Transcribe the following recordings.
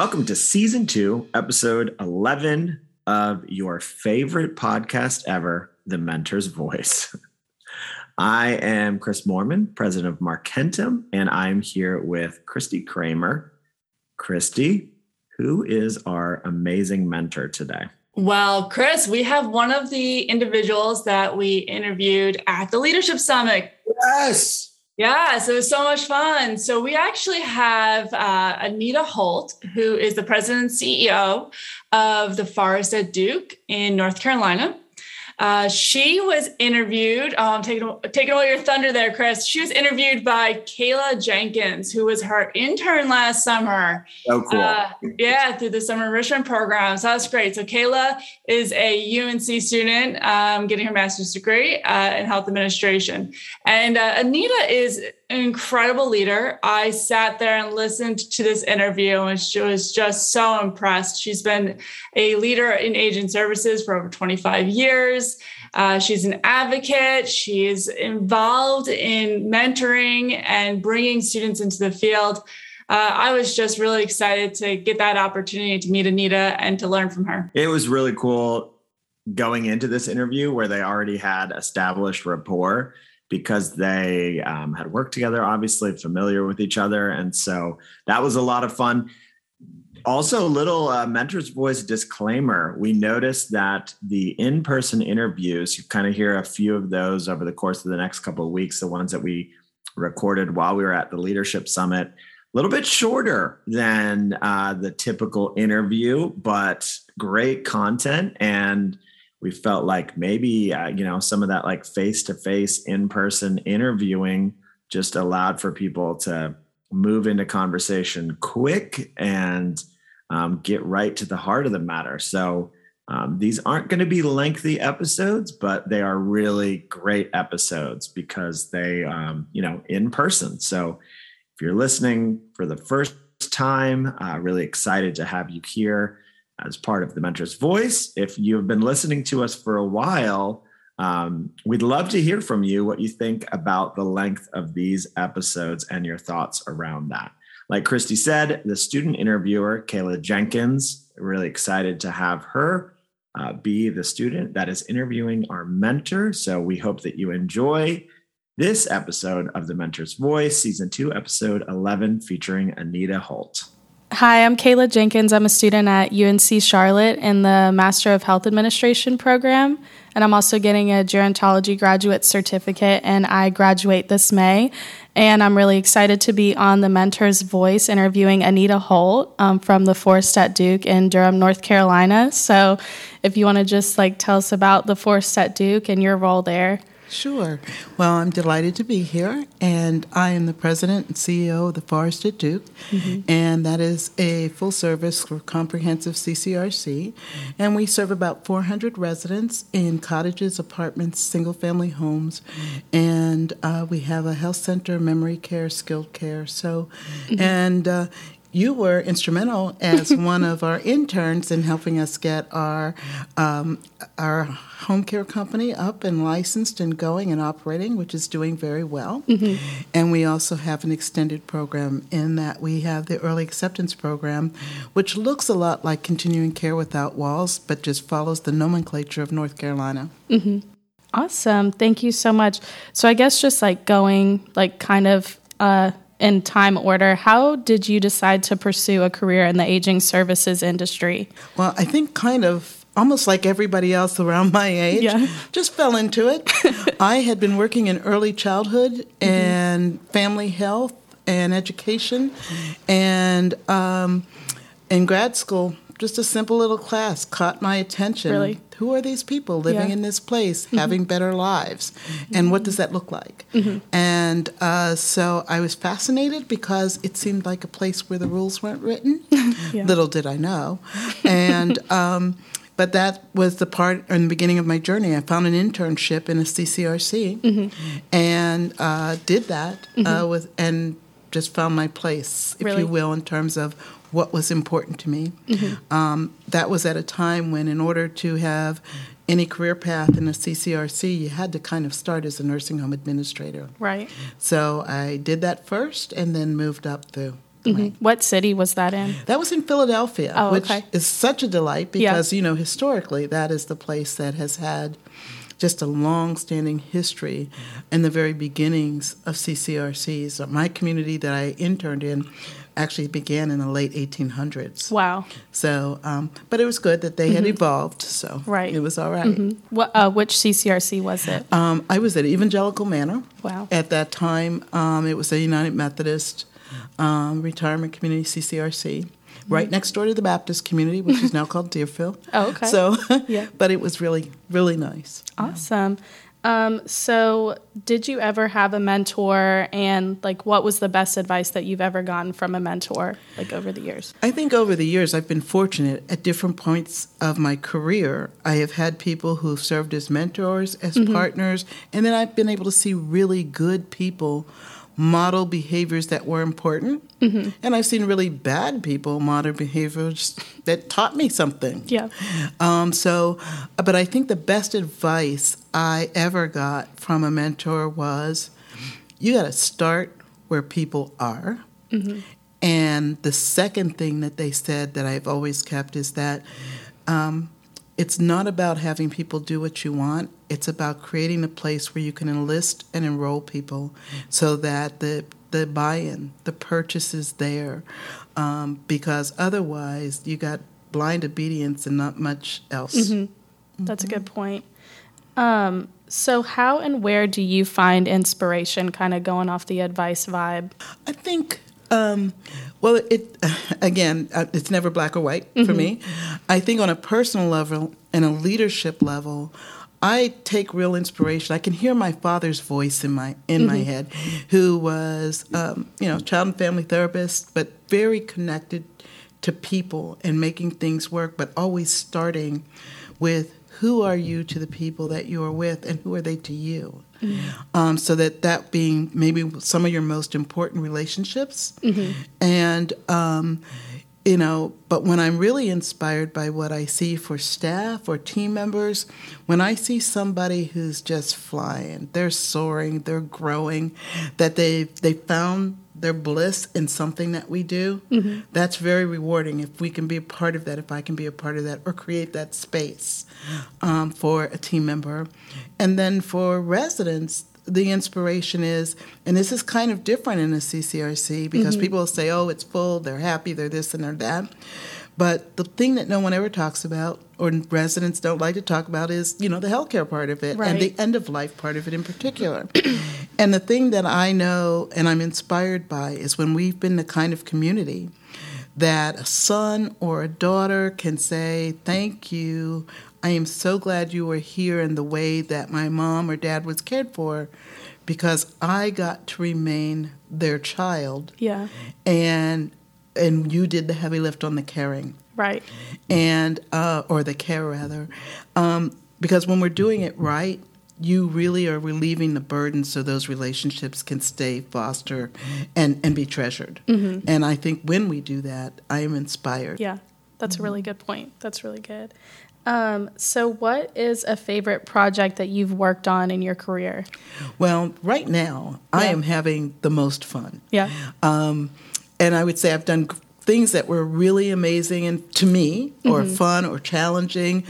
Welcome to season two, episode 11 of your favorite podcast ever, The Mentor's Voice. I am Chris Moorman, president of Markentum, and I'm here with Christy Kramer. Christy, who is our amazing mentor today? Well, Chris, we have one of the individuals that we interviewed at the Leadership Summit. Yes. Yeah, so it was so much fun. So we actually have uh, Anita Holt, who is the president and CEO of the Forest at Duke in North Carolina. Uh, she was interviewed. Um, taking taking away your thunder there, Chris. She was interviewed by Kayla Jenkins, who was her intern last summer. So cool. Uh, yeah, through the summer enrichment program. So that's great. So Kayla is a UNC student, um, getting her master's degree uh, in health administration, and uh, Anita is an incredible leader. I sat there and listened to this interview, and she was just so impressed. She's been a leader in aging services for over 25 years. Uh, she's an advocate. She's involved in mentoring and bringing students into the field. Uh, I was just really excited to get that opportunity to meet Anita and to learn from her. It was really cool going into this interview where they already had established rapport because they um, had worked together, obviously familiar with each other. And so that was a lot of fun. Also, a little uh, mentor's voice disclaimer. We noticed that the in person interviews, you kind of hear a few of those over the course of the next couple of weeks, the ones that we recorded while we were at the Leadership Summit, a little bit shorter than uh, the typical interview, but great content. And we felt like maybe uh, you know some of that like face to face in person interviewing just allowed for people to move into conversation quick and um, get right to the heart of the matter. So um, these aren't going to be lengthy episodes but they are really great episodes because they um, you know in person. So if you're listening for the first time uh, really excited to have you here as part of the Mentor's Voice. If you've been listening to us for a while, um, we'd love to hear from you what you think about the length of these episodes and your thoughts around that. Like Christy said, the student interviewer, Kayla Jenkins, really excited to have her uh, be the student that is interviewing our mentor. So we hope that you enjoy this episode of The Mentor's Voice, season two, episode 11, featuring Anita Holt. Hi, I'm Kayla Jenkins. I'm a student at UNC Charlotte in the Master of Health Administration program, and I'm also getting a gerontology graduate certificate, and I graduate this May. And I'm really excited to be on the Mentor's Voice interviewing Anita Holt um, from the Forest at Duke in Durham, North Carolina. So, if you want to just like tell us about the Forest at Duke and your role there. Sure. Well, I'm delighted to be here, and I am the president and CEO of the Forest at Duke, mm-hmm. and that is a full service comprehensive CCRC. And we serve about 400 residents in cottages, apartments, single family homes, and uh, we have a health center, memory care, skilled care. So, mm-hmm. and uh, you were instrumental as one of our interns in helping us get our um, our home care company up and licensed and going and operating, which is doing very well. Mm-hmm. And we also have an extended program in that we have the early acceptance program, which looks a lot like continuing care without walls, but just follows the nomenclature of North Carolina. Mm-hmm. Awesome. Thank you so much. So I guess just like going like kind of uh, in time order, how did you decide to pursue a career in the aging services industry? Well, I think kind of almost like everybody else around my age, yeah. just fell into it. I had been working in early childhood mm-hmm. and family health and education, and um, in grad school, just a simple little class caught my attention. Really? who are these people living yeah. in this place, mm-hmm. having better lives, mm-hmm. and what does that look like? Mm-hmm. And uh, so I was fascinated because it seemed like a place where the rules weren't written. yeah. Little did I know, and. Um, but that was the part in the beginning of my journey. I found an internship in a CCRC mm-hmm. and uh, did that uh, mm-hmm. with and just found my place, if really? you will, in terms of what was important to me. Mm-hmm. Um, that was at a time when, in order to have any career path in a CCRC, you had to kind of start as a nursing home administrator. Right. So I did that first and then moved up through Mm-hmm. What city was that in? That was in Philadelphia, oh, which okay. is such a delight because, yeah. you know, historically, that is the place that has had just a long-standing history in the very beginnings of CCRCs. My community that I interned in actually began in the late 1800s. Wow. So, um, but it was good that they mm-hmm. had evolved. So, right. it was all right. mm-hmm. What, uh, which CCRC was it? Um, I was at Evangelical Manor. Wow. At that time, um, it was a United Methodist um, retirement community, CCRC. Right mm-hmm. next door to the Baptist community, which is now called Deerfield. Oh, okay. So, yeah. but it was really, really nice. Awesome. Um, so, did you ever have a mentor, and like, what was the best advice that you've ever gotten from a mentor, like over the years? I think over the years, I've been fortunate at different points of my career. I have had people who've served as mentors, as mm-hmm. partners, and then I've been able to see really good people model behaviors that were important. Mm-hmm. And I've seen really bad people model behaviors that taught me something. Yeah. Um, so, but I think the best advice I ever got from a mentor was you got to start where people are. Mm-hmm. And the second thing that they said that I've always kept is that um, it's not about having people do what you want. It's about creating a place where you can enlist and enroll people so that the the buy-in, the purchase is there, um, because otherwise you got blind obedience and not much else. Mm-hmm. That's mm-hmm. a good point. Um, so, how and where do you find inspiration? Kind of going off the advice vibe. I think um, well, it again, uh, it's never black or white mm-hmm. for me. I think on a personal level and a leadership level, I take real inspiration. I can hear my father's voice in my in mm-hmm. my head, who was um, you know child and family therapist, but very connected to people and making things work, but always starting with who are you to the people that you are with, and who are they to you. Mm-hmm. Um, so that that being maybe some of your most important relationships, mm-hmm. and um, you know. But when I'm really inspired by what I see for staff or team members, when I see somebody who's just flying, they're soaring, they're growing, that they they found their bliss in something that we do, mm-hmm. that's very rewarding. If we can be a part of that, if I can be a part of that, or create that space um, for a team member. And then for residents, the inspiration is, and this is kind of different in a CCRC because mm-hmm. people say, oh, it's full, they're happy, they're this and they're that. But the thing that no one ever talks about, or residents don't like to talk about, is you know the healthcare part of it right. and the end of life part of it in particular. and the thing that I know and I'm inspired by is when we've been the kind of community that a son or a daughter can say, "Thank you. I am so glad you were here in the way that my mom or dad was cared for." Because I got to remain their child. Yeah. And and you did the heavy lift on the caring, right? And uh, or the care rather, um, because when we're doing it right, you really are relieving the burden so those relationships can stay foster and and be treasured. Mm-hmm. And I think when we do that, I am inspired. Yeah, that's mm-hmm. a really good point. That's really good. Um, so, what is a favorite project that you've worked on in your career? Well, right now, yeah. I am having the most fun. Yeah. Um, and I would say I've done things that were really amazing and to me, or mm-hmm. fun, or challenging.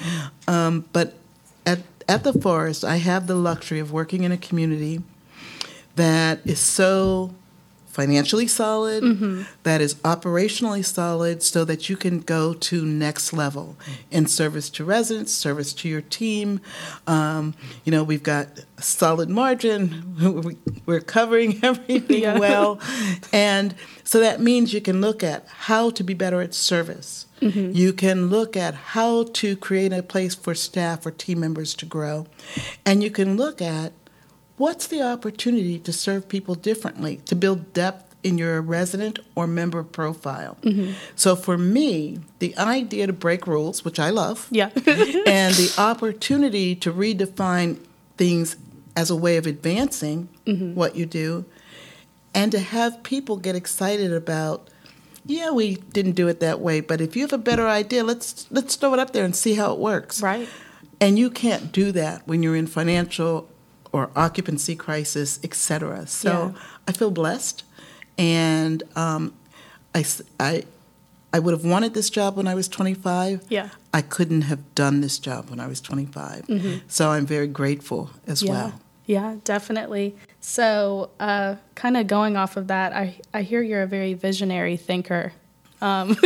Um, but at at the forest, I have the luxury of working in a community that is so financially solid, mm-hmm. that is operationally solid, so that you can go to next level in service to residents, service to your team. Um, you know, we've got solid margin. We're covering everything yeah. well, and so that means you can look at how to be better at service. Mm-hmm. You can look at how to create a place for staff or team members to grow, and you can look at what's the opportunity to serve people differently, to build depth in your resident or member profile. Mm-hmm. So for me, the idea to break rules, which I love, yeah, and the opportunity to redefine things as a way of advancing mm-hmm. what you do, and to have people get excited about. Yeah, we didn't do it that way, but if you have a better idea, let's let's throw it up there and see how it works. Right. And you can't do that when you're in financial or occupancy crisis, etc. So yeah. I feel blessed, and um, I, I, I would have wanted this job when I was 25. Yeah. I couldn't have done this job when I was 25. Mm-hmm. So I'm very grateful as yeah. well. Yeah, definitely. So, uh, kind of going off of that, I, I hear you're a very visionary thinker. Um,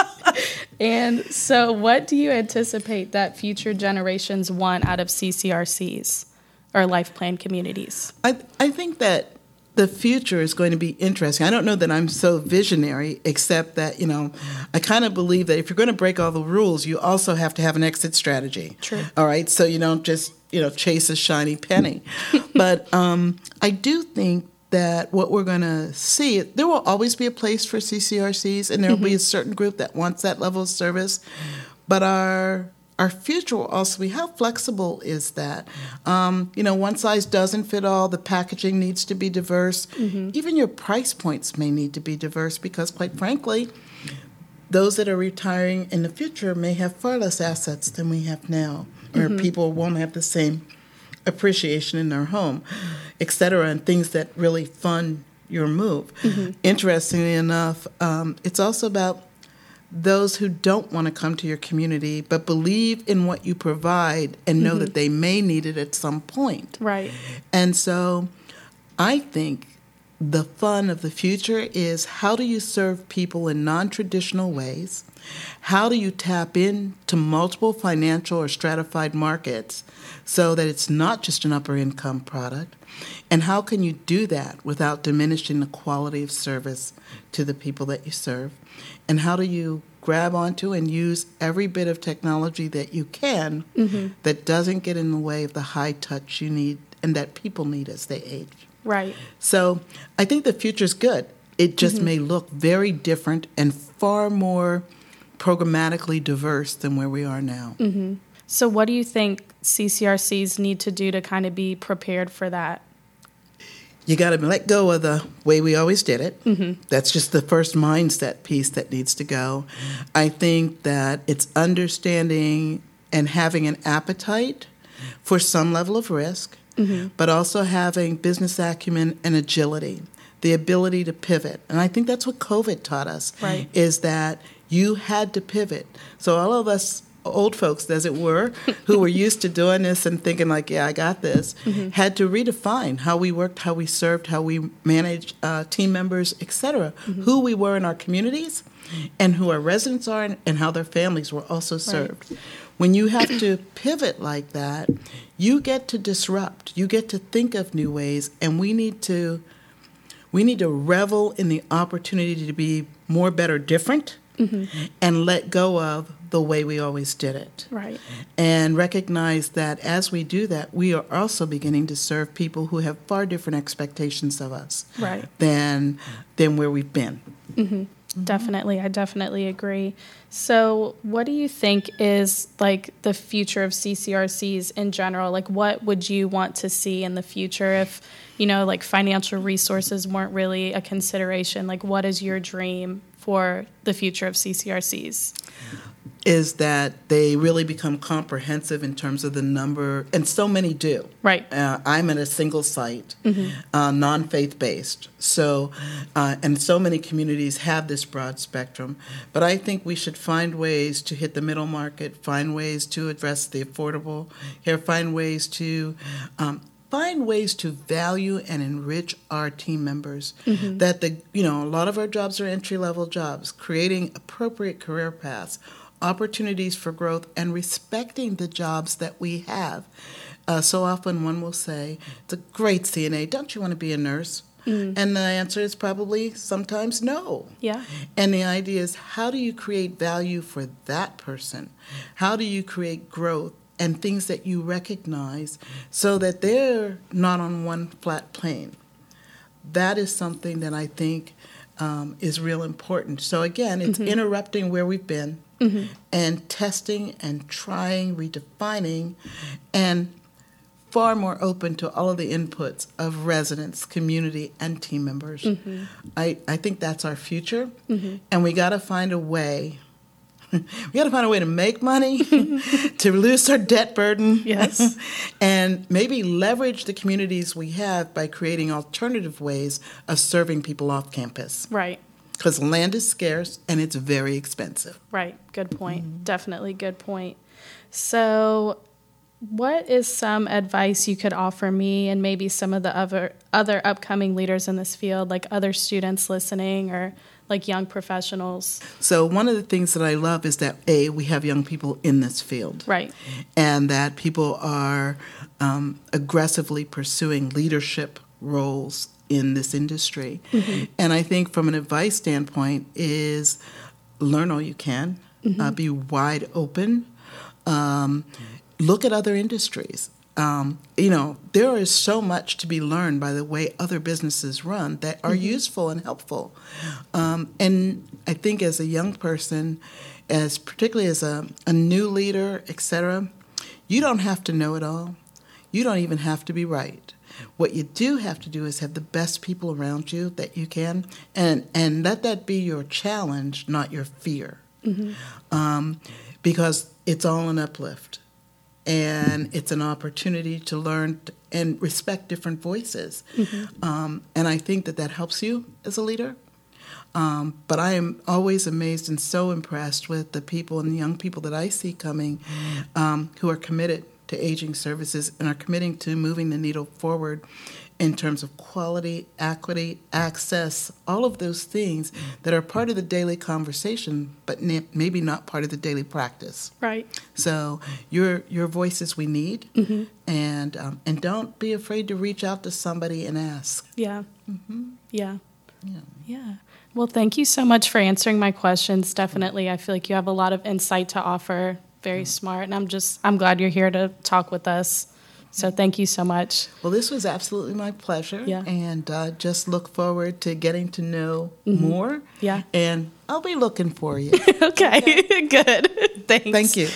and so, what do you anticipate that future generations want out of CCRCs or life plan communities? I, I think that the future is going to be interesting. I don't know that I'm so visionary, except that, you know, I kind of believe that if you're going to break all the rules, you also have to have an exit strategy. True. All right. So you don't just, you know, chase a shiny penny. but um, I do think that what we're going to see, there will always be a place for CCRCs, and there will mm-hmm. be a certain group that wants that level of service. But our our future will also be how flexible is that? Um, you know, one size doesn't fit all. The packaging needs to be diverse. Mm-hmm. Even your price points may need to be diverse because, quite frankly, those that are retiring in the future may have far less assets than we have now, or mm-hmm. people won't have the same appreciation in their home, et cetera, and things that really fund your move. Mm-hmm. Interestingly enough, um, it's also about those who don't want to come to your community but believe in what you provide and know mm-hmm. that they may need it at some point. Right. And so I think the fun of the future is how do you serve people in non traditional ways? How do you tap into multiple financial or stratified markets so that it's not just an upper income product? And how can you do that without diminishing the quality of service to the people that you serve? And how do you grab onto and use every bit of technology that you can mm-hmm. that doesn't get in the way of the high touch you need and that people need as they age? Right. So I think the future's good. It just mm-hmm. may look very different and far more programmatically diverse than where we are now. Mm-hmm. So, what do you think CCRCs need to do to kind of be prepared for that? You got to let go of the way we always did it. Mm-hmm. That's just the first mindset piece that needs to go. I think that it's understanding and having an appetite for some level of risk, mm-hmm. but also having business acumen and agility, the ability to pivot. And I think that's what COVID taught us right. is that you had to pivot. So all of us old folks, as it were, who were used to doing this and thinking like, "Yeah, I got this," mm-hmm. had to redefine how we worked, how we served, how we managed uh, team members, etc., mm-hmm. who we were in our communities, and who our residents are, and how their families were also served. Right. When you have to pivot like that, you get to disrupt. You get to think of new ways, and we need to we need to revel in the opportunity to be more, better, different, mm-hmm. and let go of the way we always did it. Right. And recognize that as we do that, we are also beginning to serve people who have far different expectations of us right. than than where we've been. Mm-hmm. Mm-hmm. Definitely, I definitely agree. So, what do you think is like the future of CCRCs in general? Like, what would you want to see in the future if, you know, like financial resources weren't really a consideration? Like, what is your dream for the future of CCRCs? is that they really become comprehensive in terms of the number, and so many do. Right. Uh, I'm at a single site, mm-hmm. uh, non faith based. So, uh, and so many communities have this broad spectrum. But I think we should find ways to hit the middle market, find ways to address the affordable, here, find ways to um, find ways to value and enrich our team members mm-hmm. that the you know a lot of our jobs are entry level jobs creating appropriate career paths opportunities for growth, and respecting the jobs that we have. Uh, so often one will say, It's a great CNA. Don't you want to be a nurse? Mm. And the answer is probably sometimes no. Yeah. And the idea is how do you create value for that person? How do you create growth and things that you recognize so that they're not on one flat plane? That is something that I think um, is real important. So again, it's mm-hmm. interrupting where we've been mm-hmm. and testing and trying, redefining, and far more open to all of the inputs of residents, community, and team members. Mm-hmm. I, I think that's our future, mm-hmm. and we got to find a way. we got to find a way to make money, to reduce our debt burden, yes, and maybe leverage the communities we have by creating alternative ways of serving people off campus. Right. because land is scarce and it's very expensive. Right. Good point. Mm-hmm. Definitely good point. So, what is some advice you could offer me and maybe some of the other other upcoming leaders in this field, like other students listening or like young professionals? So one of the things that I love is that a we have young people in this field, right, and that people are um, aggressively pursuing leadership roles in this industry. Mm-hmm. And I think from an advice standpoint is learn all you can, mm-hmm. uh, be wide open, um, look at other industries. Um, you know, there is so much to be learned by the way other businesses run that are mm-hmm. useful and helpful. Um, and I think as a young person, as particularly as a, a new leader, etc., you don't have to know it all. You don't even have to be right. What you do have to do is have the best people around you that you can, and and let that be your challenge, not your fear, mm-hmm. um, because it's all an uplift, and it's an opportunity to learn and respect different voices, mm-hmm. um, and I think that that helps you as a leader. Um, but I am always amazed and so impressed with the people and the young people that I see coming um, who are committed to aging services and are committing to moving the needle forward in terms of quality, equity, access, all of those things that are part of the daily conversation, but maybe not part of the daily practice. Right. So your your voices we need, mm-hmm. and um, and don't be afraid to reach out to somebody and ask. Yeah. Mm-hmm. Yeah. Yeah. Yeah. Well, thank you so much for answering my questions. Definitely, I feel like you have a lot of insight to offer very smart. And I'm just, I'm glad you're here to talk with us. So thank you so much. Well, this was absolutely my pleasure. Yeah. And uh, just look forward to getting to know mm-hmm. more. Yeah. And I'll be looking for you. okay. okay. Good. Thanks. Thank you.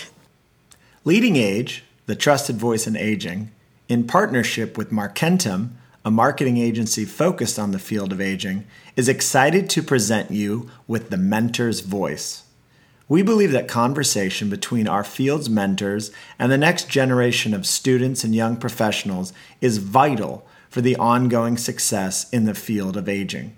Leading Age, the trusted voice in aging, in partnership with Markentum, a marketing agency focused on the field of aging, is excited to present you with the Mentor's Voice. We believe that conversation between our field's mentors and the next generation of students and young professionals is vital for the ongoing success in the field of aging.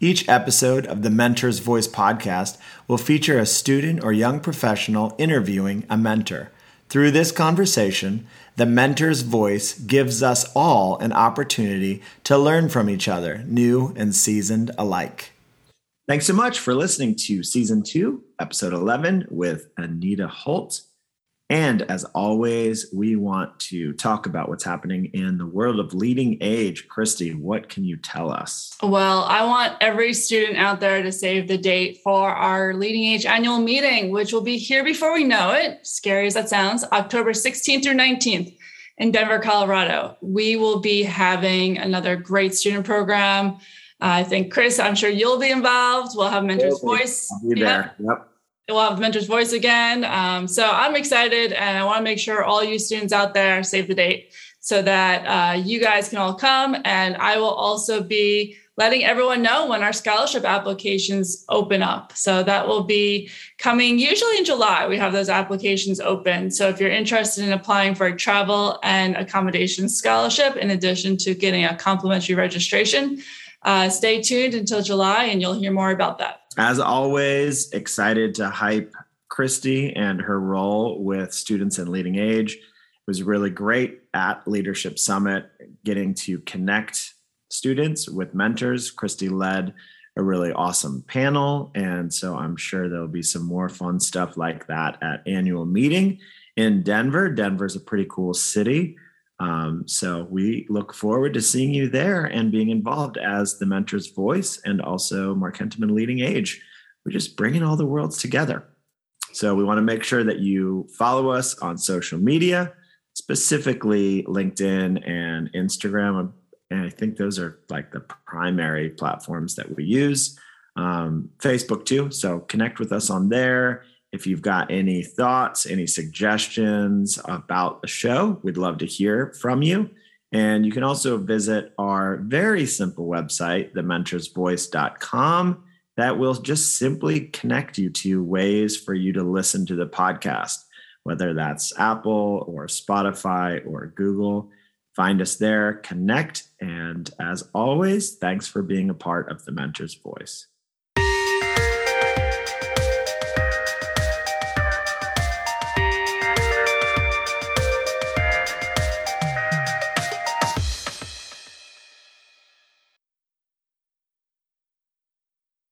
Each episode of the Mentor's Voice podcast will feature a student or young professional interviewing a mentor. Through this conversation, the mentor's voice gives us all an opportunity to learn from each other, new and seasoned alike. Thanks so much for listening to season two, episode 11 with Anita Holt. And as always, we want to talk about what's happening in the world of leading age. Christy, what can you tell us? Well, I want every student out there to save the date for our leading age annual meeting, which will be here before we know it. Scary as that sounds, October 16th through 19th in Denver, Colorado. We will be having another great student program I think Chris, I'm sure you'll be involved. We'll have Mentor's Voice. I'll be there. Yep. We'll have Mentor's Voice again. Um, so I'm excited, and I want to make sure all you students out there save the date so that uh, you guys can all come. And I will also be letting everyone know when our scholarship applications open up. So that will be coming usually in July. We have those applications open. So if you're interested in applying for a travel and accommodation scholarship, in addition to getting a complimentary registration, uh, stay tuned until July and you'll hear more about that. As always, excited to hype Christy and her role with students in leading age. It was really great at Leadership Summit getting to connect students with mentors. Christy led a really awesome panel. And so I'm sure there'll be some more fun stuff like that at annual meeting in Denver. Denver's a pretty cool city. Um, so we look forward to seeing you there and being involved as the mentor's voice and also Markentum and leading age. We're just bringing all the worlds together. So we want to make sure that you follow us on social media, specifically LinkedIn and Instagram. And I think those are like the primary platforms that we use. Um, Facebook too. So connect with us on there if you've got any thoughts, any suggestions about the show, we'd love to hear from you. And you can also visit our very simple website, thementorsvoice.com, that will just simply connect you to ways for you to listen to the podcast, whether that's Apple or Spotify or Google. Find us there, connect. And as always, thanks for being a part of the Mentor's Voice.